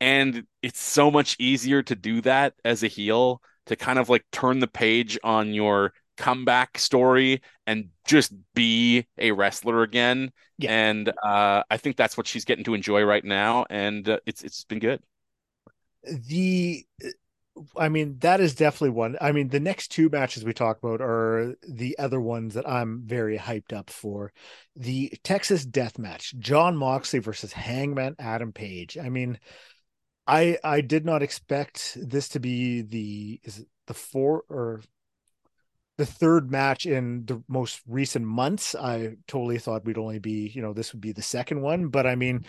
and it's so much easier to do that as a heel to kind of like turn the page on your comeback story and just be a wrestler again. Yeah. And uh, I think that's what she's getting to enjoy right now, and uh, it's it's been good. The I mean, that is definitely one. I mean, the next two matches we talk about are the other ones that I'm very hyped up for. The Texas Death Match, Jon Moxley versus Hangman Adam Page. I mean, I I did not expect this to be the is it the four or the third match in the most recent months. I totally thought we'd only be, you know, this would be the second one, but I mean,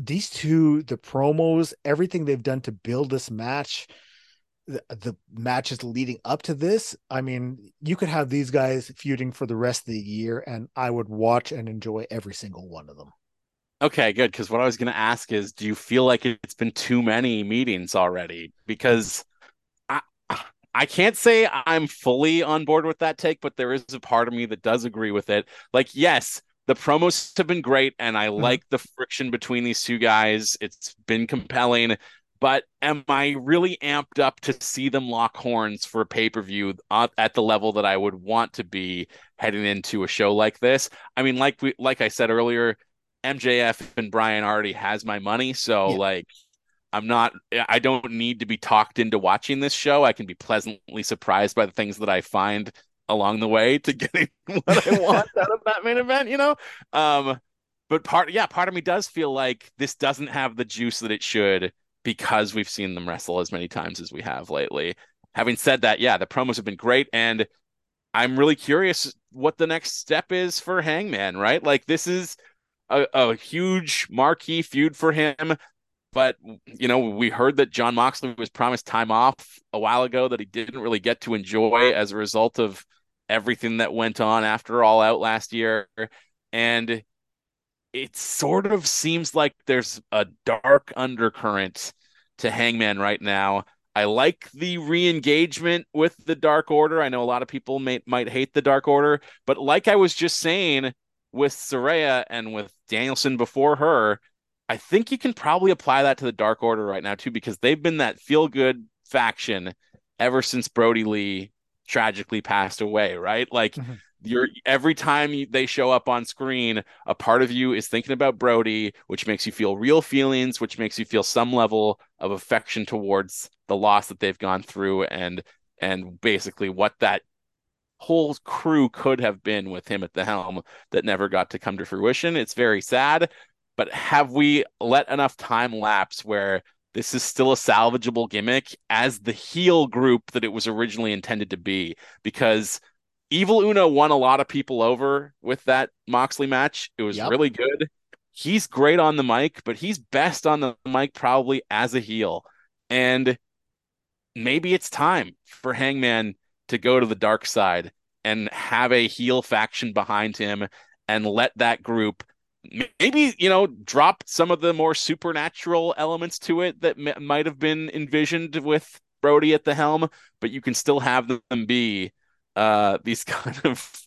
these two, the promos, everything they've done to build this match the, the matches leading up to this, I mean, you could have these guys feuding for the rest of the year, and I would watch and enjoy every single one of them. Okay, good. Because what I was going to ask is, do you feel like it's been too many meetings already? Because I, I can't say I'm fully on board with that take, but there is a part of me that does agree with it. Like, yes, the promos have been great, and I mm-hmm. like the friction between these two guys. It's been compelling but am I really amped up to see them lock horns for a pay per view at the level that I would want to be heading into a show like this? I mean, like we, like I said earlier, MJF and Bryan already has my money, so yeah. like I'm not I don't need to be talked into watching this show. I can be pleasantly surprised by the things that I find along the way to (laughs) getting what I (laughs) want out of that main event, you know? Um but part yeah, part of me does feel like this doesn't have the juice that it should because we've seen them wrestle as many times as we have lately. Having said that, yeah, the promos have been great, and I'm really curious what the next step is for Hangman. Right, like this is a, a huge marquee feud for him. But you know, we heard that Jon Moxley was promised time off a while ago that he didn't really get to enjoy as a result of everything that went on after All Out last year, and it sort of seems like there's a dark undercurrent to Hangman right now. I like the re-engagement with the Dark Order. I know a lot of people may, might hate the Dark Order, but like I was just saying with Saraya and with Danielson before her, I think you can probably apply that to the Dark Order right now too, because they've been that feel-good faction ever since Brodie Lee tragically passed away, right? Like mm-hmm you're every time you, they show up on screen, a part of you is thinking about Brodie, which makes you feel real feelings, which makes you feel some level of affection towards the loss that they've gone through, and and basically what that whole crew could have been with him at the helm that never got to come to fruition. It's very sad, but have we let enough time lapse where this is still a salvageable gimmick as the heel group that it was originally intended to be? Because Evil Uno won a lot of people over with that Moxley match. It was yep. really good. He's great on the mic, but he's best on the mic probably as a heel. And maybe it's time for Hangman to go to the dark side and have a heel faction behind him and let that group maybe you know drop some of the more supernatural elements to it that m- might have been envisioned with Brodie at the helm but you can still have them be uh, (laughs) these kind of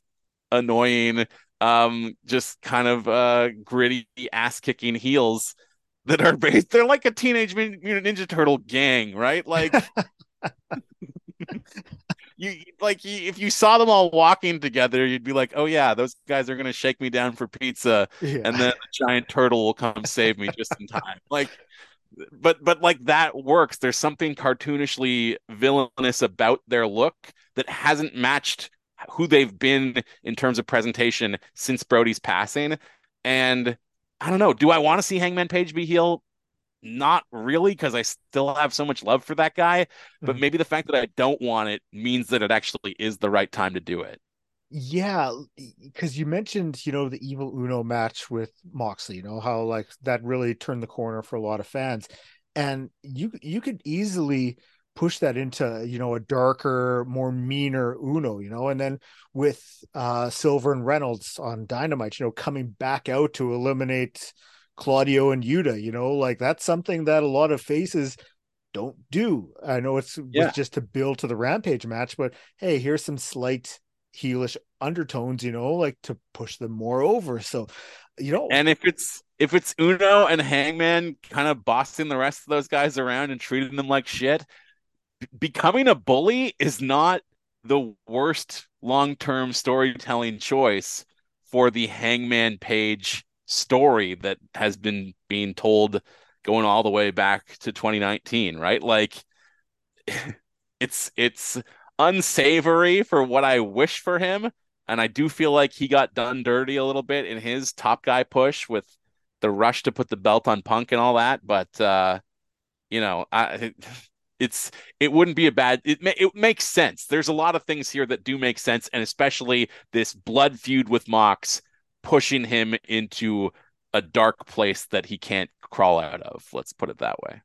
annoying, um, just kind of uh, gritty ass kicking heels that are based. (laughs) They're like a teenage mutant ninja turtle gang, right? Like. (laughs) you like if you saw them all walking together, you'd be like, "Oh yeah, those guys are gonna shake me down for pizza," yeah. and then a giant turtle will come save me just in time. Like, but but like that works. There's something cartoonishly villainous about their look that hasn't matched who they've been in terms of presentation since Brodie's passing. And I don't know, do I want to see Hangman Page be heel? Not really, because I still have so much love for that guy. But mm-hmm. maybe the fact that I don't want it means that it actually is the right time to do it. Yeah, because you mentioned, you know, the Evil Uno match with Moxley, you know, how like that really turned the corner for a lot of fans. And you you could easily push that into, you know, a darker, more meaner Uno, you know, and then with uh Silver and Reynolds on Dynamite, you know, coming back out to eliminate Claudio and Yuta, you know, like that's something that a lot of faces don't do. I know it's yeah. just to build to the Rampage match, but hey, here's some slight heelish undertones, you know, like to push them more over. So, you know, and if it's if it's Uno and Hangman kind of bossing the rest of those guys around and treating them like shit, b- becoming a bully is not the worst long-term storytelling choice for the Hangman Page story that has been being told going all the way back to 2019, right? Like (laughs) it's it's unsavory for what I wish for him. And I do feel like he got done dirty a little bit in his top guy push with the rush to put the belt on Punk and all that. But uh, you know, I (laughs) it's it wouldn't be a bad it it makes sense. There's a lot of things here that do make sense, and especially this blood feud with Mox pushing him into a dark place that he can't crawl out of. Let's put it that way.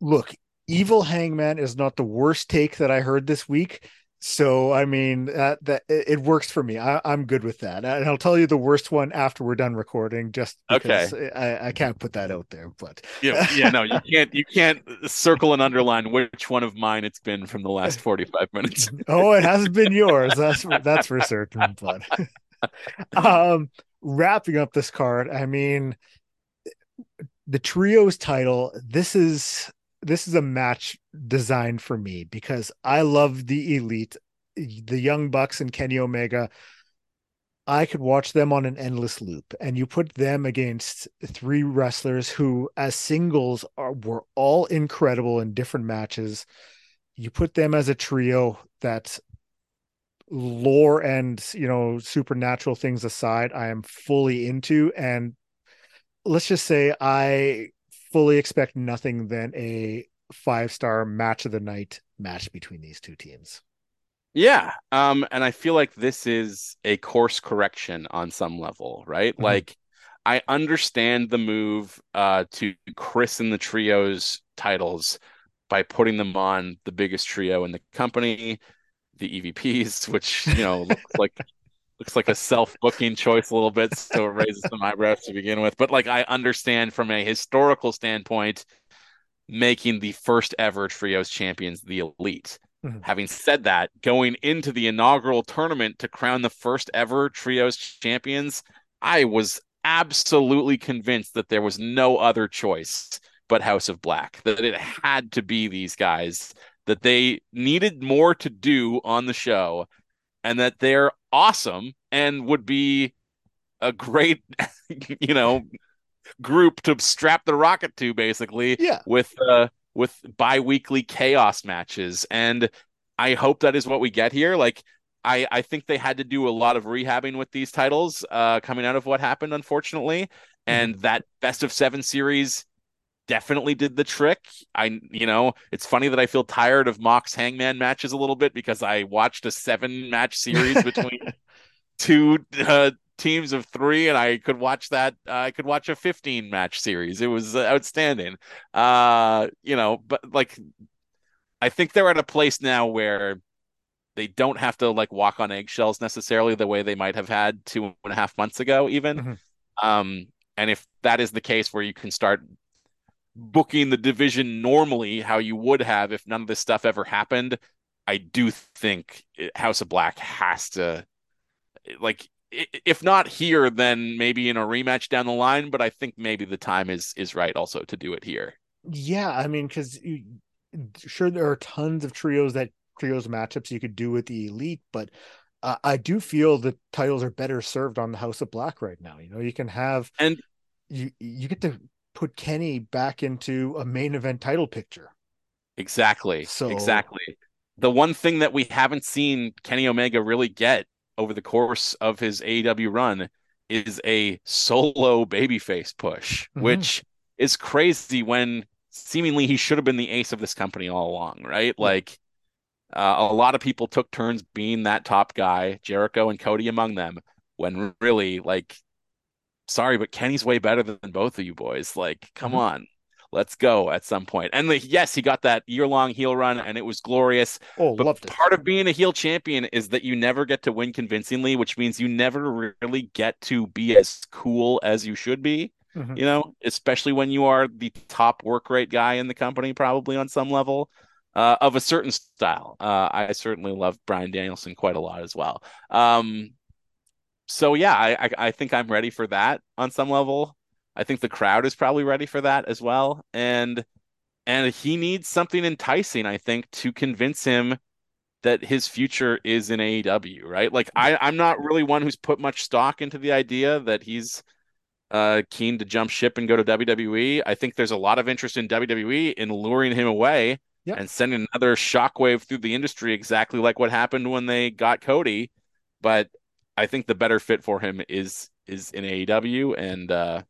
Look, evil hangman is not the worst take that I heard this week. So I mean uh, that it works for me. I, am good with that, and I'll tell you the worst one after we're done recording. Just because okay. I, I can't put that out there, but yeah, yeah, no, you can't. You can't circle and underline which one of mine it's been from the last 45 minutes. (laughs) oh, it hasn't been yours. That's that's for certain. But (laughs) um, wrapping up this card, I mean, the trios title. This is this is a match designed for me because I love the elite, the Young Bucks and Kenny Omega. I could watch them on an endless loop, and you put them against three wrestlers who, as singles, are were all incredible in different matches. You put them as a trio that lore and you know supernatural things aside, I am fully into, and let's just say I fully expect nothing than a five star match of the night match between these two teams. Yeah. Um, and I feel like this is a course correction on some level, right? Mm-hmm. Like I understand the move uh to christen the trios titles by putting them on the biggest trio in the company, the EVPs, which you know looks (laughs) like looks like a self-booking choice a little bit, so it raises some eyebrows to begin with. But like I understand from a historical standpoint, making the first ever trios champions the elite. Mm-hmm. Having said that, going into the inaugural tournament to crown the first ever trios champions, I was absolutely convinced that there was no other choice but House of Black, that it had to be these guys, that they needed more to do on the show, and that they're awesome and would be a great, (laughs) you know, group to strap the rocket to, basically. Yeah. With uh with bi-weekly chaos matches, and I hope that is what we get here. Like. I, I think they had to do a lot of rehabbing with these titles uh, coming out of what happened, unfortunately. And mm-hmm. that best of seven series definitely did the trick. I, you know, it's funny that I feel tired of Mox Hangman matches a little bit because I watched a seven match series between (laughs) two uh, teams of three, and I could watch that. Uh, I could watch a 15 match series. It was uh, outstanding. Uh, you know, but like, I think they're at a place now where they don't have to like walk on eggshells necessarily the way they might have had two and a half months ago, even. Mm-hmm. Um, and if that is the case where you can start booking the division normally how you would have if none of this stuff ever happened, I do think House of Black has to like if not here then maybe in a rematch down the line but i think maybe the time is is right also to do it here. Yeah i mean because sure there are tons of trios that trios matchups you could do with the elite but uh, i do feel the titles are better served on the house of black right now you know? You can have and you you get to put kenny back into a main event title picture exactly so exactly the one thing that we haven't seen kenny omega really get over the course of his AEW run is a solo babyface push, mm-hmm. which is crazy when seemingly he should have been the ace of this company all along, right? Like Uh, a lot of people took turns being that top guy, Jericho and Cody among them, when really, like, sorry, but Kenny's way better than both of you boys. Like, come mm-hmm. on, let's go at some point. And like, yes, he got that year long heel run and it was glorious. Oh, but loved it. part of being a heel champion is that you never get to win convincingly, which means you never really get to be as cool as you should be. Mm-hmm. You know, especially when you are the top work rate guy in the company, probably on some level. Uh, of a certain style. Uh, I certainly love Bryan Danielson quite a lot as well. Um, so yeah, I, I, I think I'm ready for that on some level. I think the crowd is probably ready for that as well, and and he needs something enticing, I think, to convince him that his future is in AEW. Right? Like I I'm not really one who's put much stock into the idea that he's uh, keen to jump ship and go to WWE. I think there's a lot of interest in WWE in luring him away yep. and sending another shockwave through the industry, exactly like what happened when they got Cody. But I think the better fit for him is is in AEW, and uh,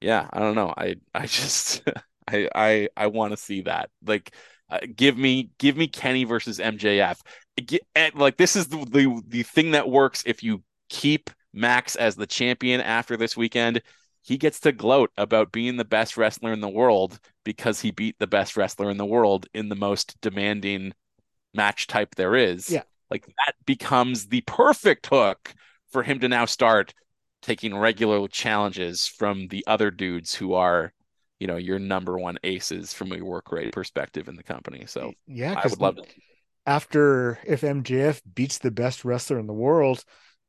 yeah, I don't know. I I just (laughs) I I I want to see that. Like, uh, give me give me Kenny versus MJF. Get, and, like this is the, the the thing that works if you keep Max as the champion after this weekend. He gets to gloat about being the best wrestler in the world because he beat the best wrestler in the world in the most demanding match type there is. Yeah. Like that becomes the perfect hook for him to now start taking regular challenges from the other dudes who are, you know, your number one aces from a work rate perspective in the company. So yeah, I would love it. After if MJF beats the best wrestler in the world,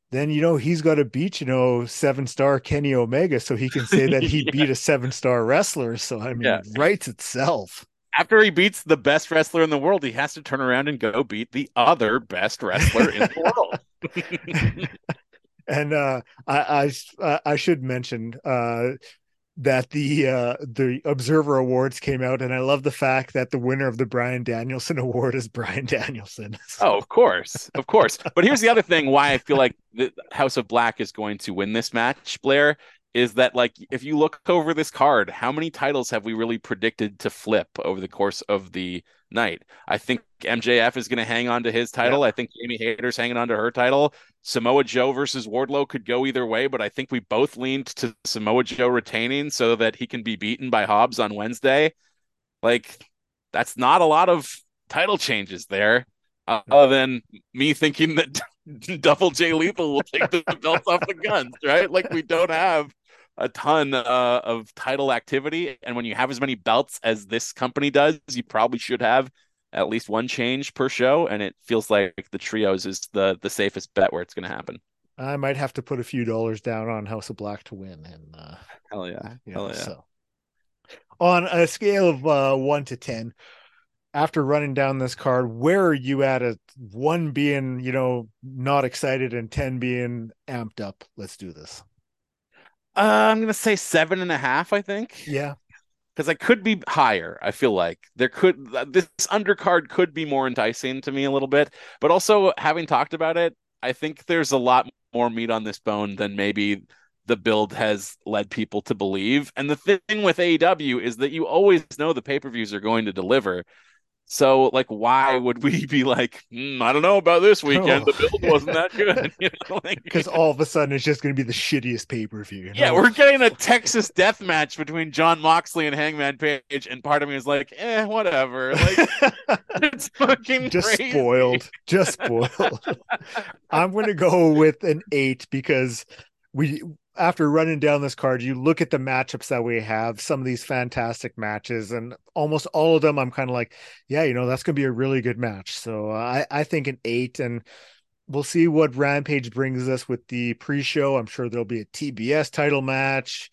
then you know he's got to beat you know seven star Kenny Omega, so he can say that he (laughs) yeah. beat a seven star wrestler. So I mean, yeah. writes itself after he beats the best wrestler in the world, he has to turn around and go beat the other best wrestler in the world. (laughs) (laughs) and uh, I, I I should mention uh, that the uh, the Observer Awards came out, and I love the fact that the winner of the Bryan Danielson (laughs) Award is Bryan Danielson. oh, of course, of course. But here's the other thing: why I feel like the House of Black is going to win this match, Blair, is that like if you look over this card, how many titles have we really predicted to flip over the course of the night? I think MJF is going to hang on to his title. I think Jamie Hayter's hanging on to her title. Samoa Joe versus Wardlow could go either way, but I think we both leaned to Samoa Joe retaining so that he can be beaten by Hobbs on Wednesday. Like that's not a lot of title changes there. Uh, other than me thinking that (laughs) Double J Lethal will take the (laughs) belts off the Gunns, right? Like we don't have a ton uh, of title activity, and when you have as many belts as this company does, you probably should have at least one change per show, and it feels like the trios is the the safest bet where it's going to happen. I might have to put a few dollars down on House of Black to win, and uh, hell yeah, hell yeah. So, on a scale of uh, one to ten, after running down this card, where are you at? A one being, you know, not excited, and ten being amped up. Let's do this. Uh, I'm gonna say seven and a half. I think. Yeah. Because I could be higher. I feel like there could this undercard could be more enticing to me a little bit, but also having talked about it, I think there's a lot more meat on this bone than maybe the build has led people to believe. And the thing with AEW is that you always know the pay per views are going to deliver. So, like, why would we (laughs) be like, mm, I don't know about this weekend. The build (laughs) wasn't that good. Because (laughs) you know, like, all of a sudden it's just going to be the shittiest pay per view. You know? Yeah, we're getting a Texas death match between Jon Moxley and Hangman Page, and part of me is like, eh, whatever. Like, it's fucking just crazy. spoiled. Just spoiled. I'm going to go with an eight because we after running down this card, you look at the matchups that we have, some of these fantastic matches, and almost all of them, I'm kind of like, yeah, you know, that's going to be a really good match. So uh, I, I think an eight, and we'll see what Rampage brings us with the pre show. I'm sure there'll be a TBS title match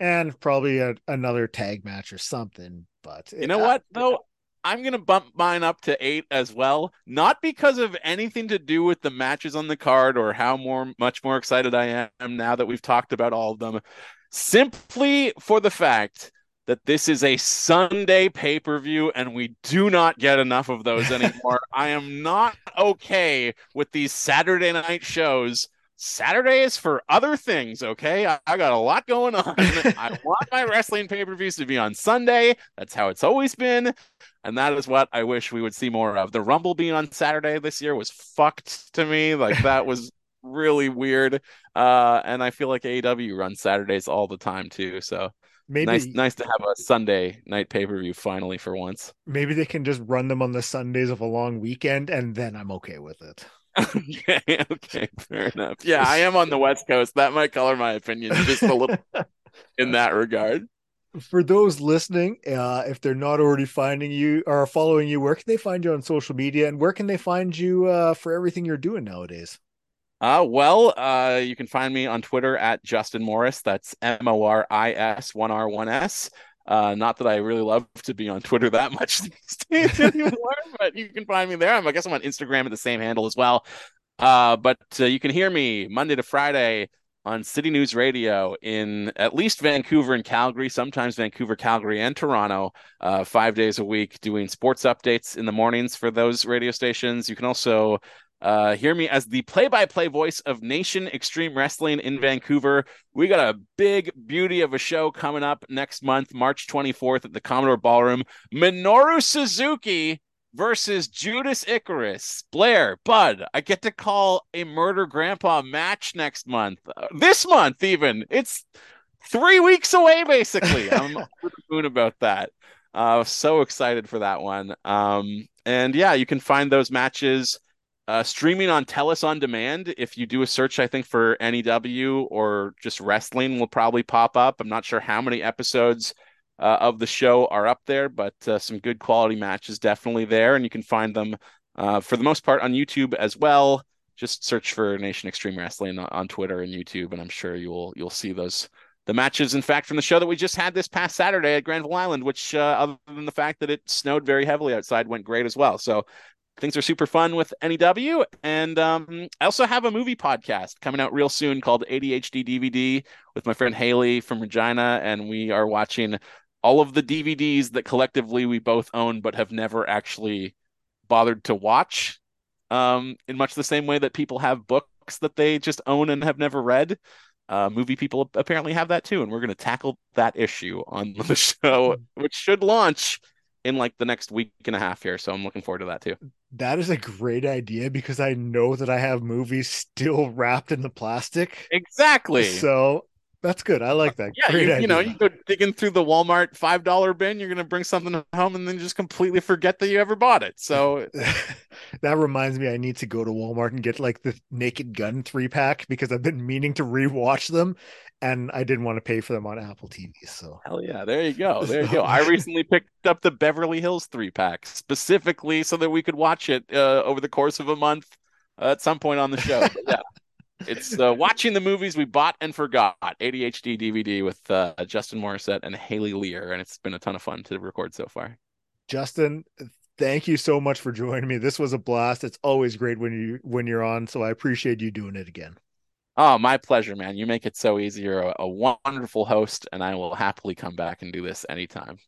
and probably a, another tag match or something. But you know what, though? I'm going to bump mine up to eight as well, not because of anything to do with the matches on the card or how more much more excited I am now that we've talked about all of them, simply for the fact that this is a Sunday pay per view and we do not get enough of those (laughs) anymore. I am not okay with these Saturday night shows. Saturday is for other things, okay? I, I got a lot going on. (laughs) I want my wrestling pay per views to be on Sunday. That's how it's always been. And that is what I wish we would see more of. The Rumble being on Saturday this year was fucked to me. Like that was (laughs) really weird. Uh, and I feel like AEW runs Saturdays all the time too. So maybe nice, nice to have a Sunday night pay per view finally for once. Maybe they can just run them on the Sundays of a long weekend, and then I'm okay with it. Okay, okay, fair enough. Yeah, I am on the West Coast. That might color my opinion just a little (laughs) in that regard. For those listening, uh, if they're not already finding you or following you, where can they find you on social media, and where can they find you uh, for everything you're doing nowadays? Uh, well, uh, you can find me on Twitter at Justin Morris. That's M O R I S one R one S. Uh, not that I really love to be on Twitter that much (laughs) these days anymore, but you can find me there. I'm, I guess I'm on Instagram at the same handle as well. Uh, but uh, you can hear me Monday to Friday on City News Radio in at least Vancouver and Calgary, sometimes Vancouver, Calgary, and Toronto, uh, five days a week, doing sports updates in the mornings for those radio stations. You can also uh, hear me as the play-by-play voice of Nation Extreme Wrestling in Vancouver. We got a big beauty of a show coming up next month, March 24th at the Commodore Ballroom. Minoru Suzuki versus Judas Icarus. Blair, Bud, I get to call a Murder Grandpa match next month. Uh, this month, even. It's three weeks away, basically. (laughs) I'm over the moon about that. Uh, so excited for that one. Um, and yeah, you can find those matches uh, streaming on Telus on demand. If you do a search, I think for NEW or just wrestling will probably pop up. I'm not sure how many episodes uh, of the show are up there, but uh, some good quality matches definitely there, and you can find them uh, for the most part on YouTube as well. Just search for Nation Extreme Wrestling on Twitter and YouTube, and I'm sure you'll you'll see those the matches. In fact, from the show that we just had this past Saturday at Granville Island, which uh, other than the fact that it snowed very heavily outside, went great as well. So things are super fun with NEW. And um, I also have a movie podcast coming out real soon called ADHD DVD with my friend Haley from Regina. And we are watching all of the DVDs that collectively we both own but have never actually bothered to watch. Um, in much the same way that people have books that they just own and have never read. Uh, movie people apparently have that too, and we're going to tackle that issue on (laughs) the show, which should launch in like the next week and a half here. So I'm looking forward to that too. That is a great idea because I know that I have movies still (laughs) wrapped in the plastic. Exactly. So that's good. I like that. Yeah, you, you, know, you go digging through the Walmart five dollar bin. You're gonna bring something home and then just completely forget that you ever bought it. So (laughs) that reminds me, I need to go to Walmart and get like the Naked Gun three pack because I've been meaning to rewatch them, and I didn't want to pay for them on Apple TV. So hell yeah, there you go, there you go. (laughs) I recently picked up the Beverly Hills three pack specifically so that we could watch it uh, over the course of a month uh, at some point on the show. But yeah. (laughs) It's uh, watching the movies we bought and forgot. ADHD DVD with uh, Justin Morissette and Haley Lear, and it's been a ton of fun to record so far. Justin, thank you so much for joining me. This was a blast. It's always great when you when you're on, so I appreciate you doing it again. Oh, my pleasure, man. You make it so easy. You're a, a wonderful host, and I will happily come back and do this anytime.